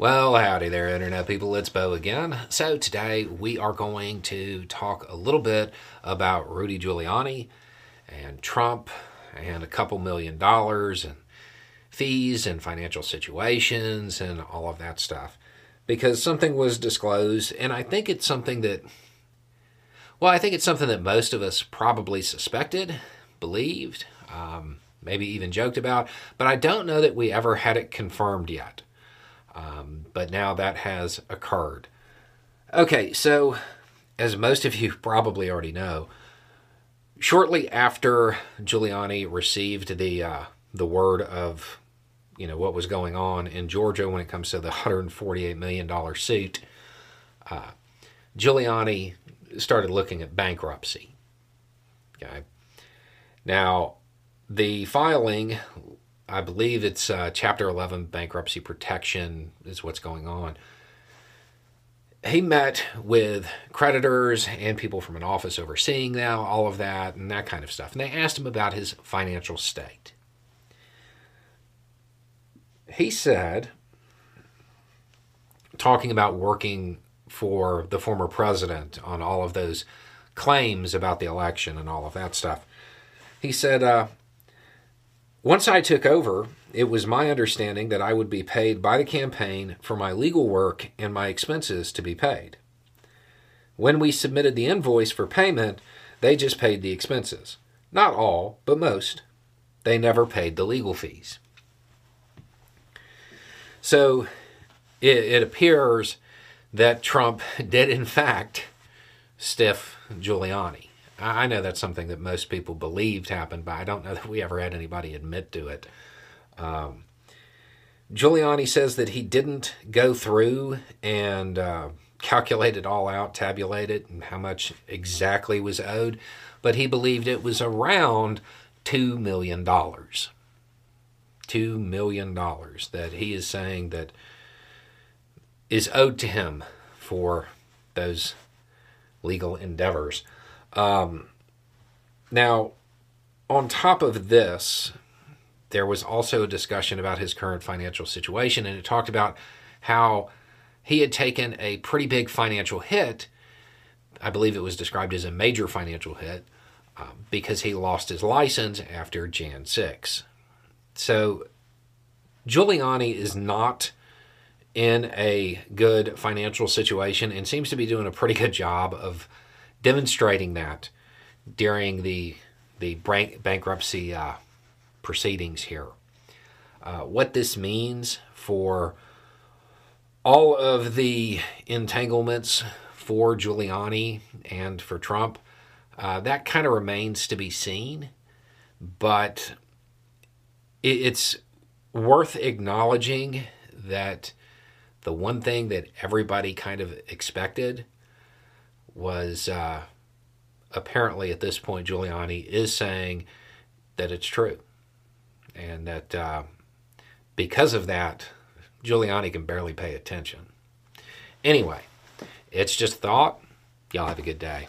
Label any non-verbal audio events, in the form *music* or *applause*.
Well, howdy there, Internet people. It's Beau again. So, today we are going to talk a little bit about Rudy Giuliani and Trump and a couple million dollars and fees and financial situations and all of that stuff. Because something was disclosed, and I think it's something that, well, I think it's something that most of us probably suspected, believed, um, maybe even joked about, but I don't know that we ever had it confirmed yet. Um, but now that has occurred. Okay, so as most of you *laughs* probably already know, shortly after Giuliani received the uh, the word of you know what was going on in Georgia when it comes to the 148 million dollar suit, uh, Giuliani started looking at bankruptcy. Okay, now the filing I believe it's uh, Chapter 11 bankruptcy protection is what's going on. He met with creditors and people from an office overseeing now all of that and that kind of stuff. And they asked him about his financial state. He said, talking about working for the former president on all of those claims about the election and all of that stuff, he said, uh, once I took over, it was my understanding that I would be paid by the campaign for my legal work and my expenses to be paid. When we submitted the invoice for payment, they just paid the expenses. Not all, but most. They never paid the legal fees. So it, it appears that Trump did, in fact, stiff Giuliani. I know that's something that most people believed happened, but I don't know *laughs* that we ever had anybody admit to it. Um, Giuliani says that he didn't go through and uh, calculate it all out, tabulate it, and how much exactly was owed, but he believed it was around $2 million. $2 million that he is saying that is owed to him for those legal endeavors. Um, now, on top of this, there was also a discussion about his current financial situation, and it talked about how he had taken a pretty big financial hit. I believe it was described as a major financial hit um, because he lost his license after Jan 6. So, Giuliani is not in a good financial situation and seems to be doing a pretty good job of demonstrating that during the the bankruptcy uh, proceedings here. Uh, what this means for all of the entanglements for Giuliani and for Trump, uh, that kind of remains to be seen. But it, it's worth acknowledging that the one thing that everybody kind of expected was uh, apparently at this point Giuliani is saying that it's true, and that uh, because of that, Giuliani can barely pay attention. Anyway, it's just thought. Y'all have a good day.